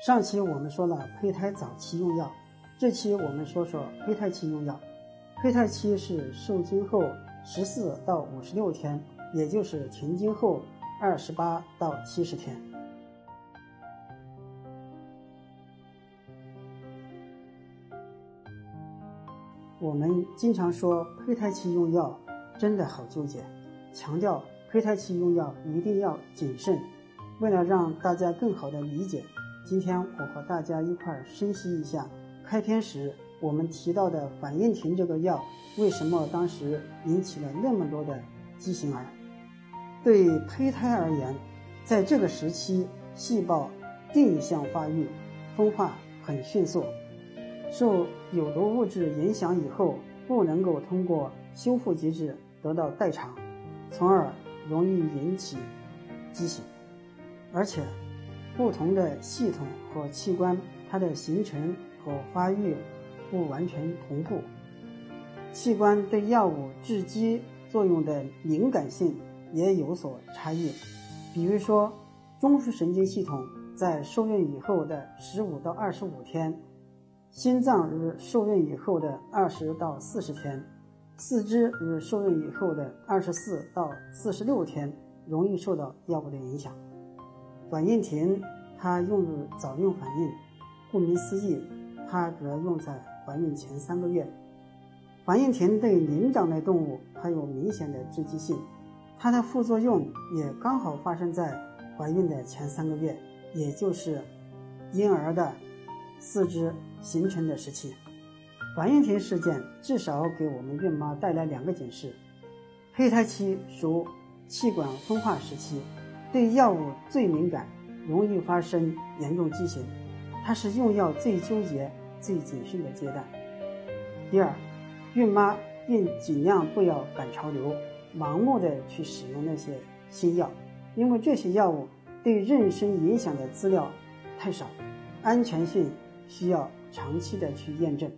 上期我们说了胚胎早期用药，这期我们说说胚胎期用药。胚胎期是受精后十四到五十六天，也就是停经后二十八到七十天。我们经常说胚胎期用药真的好纠结，强调胚胎期用药一定要谨慎。为了让大家更好的理解。今天我和大家一块儿分析一下，开篇时我们提到的反应停这个药为什么当时引起了那么多的畸形儿？对胚胎而言，在这个时期，细胞定向发育，分化很迅速，受有毒物质影响以后，不能够通过修复机制得到代偿，从而容易引起畸形，而且。不同的系统和器官，它的形成和发育不完全同步，器官对药物致畸作用的敏感性也有所差异。比如说，中枢神经系统在受孕以后的十五到二十五天，心脏于受孕以后的二十到四十天，四肢于受孕以后的二十四到四十六天，容易受到药物的影响。反应停，它用于早孕反应，顾名思义，它主要用在怀孕前三个月。反应停对灵长类动物还有明显的致畸性，它的副作用也刚好发生在怀孕的前三个月，也就是婴儿的四肢形成的时期。反应停事件至少给我们孕妈带来两个警示：胚胎期属气管分化时期。对药物最敏感，容易发生严重畸形，它是用药最纠结、最谨慎的阶段。第二，孕妈应尽量不要赶潮流，盲目的去使用那些新药，因为这些药物对妊娠影响的资料太少，安全性需要长期的去验证。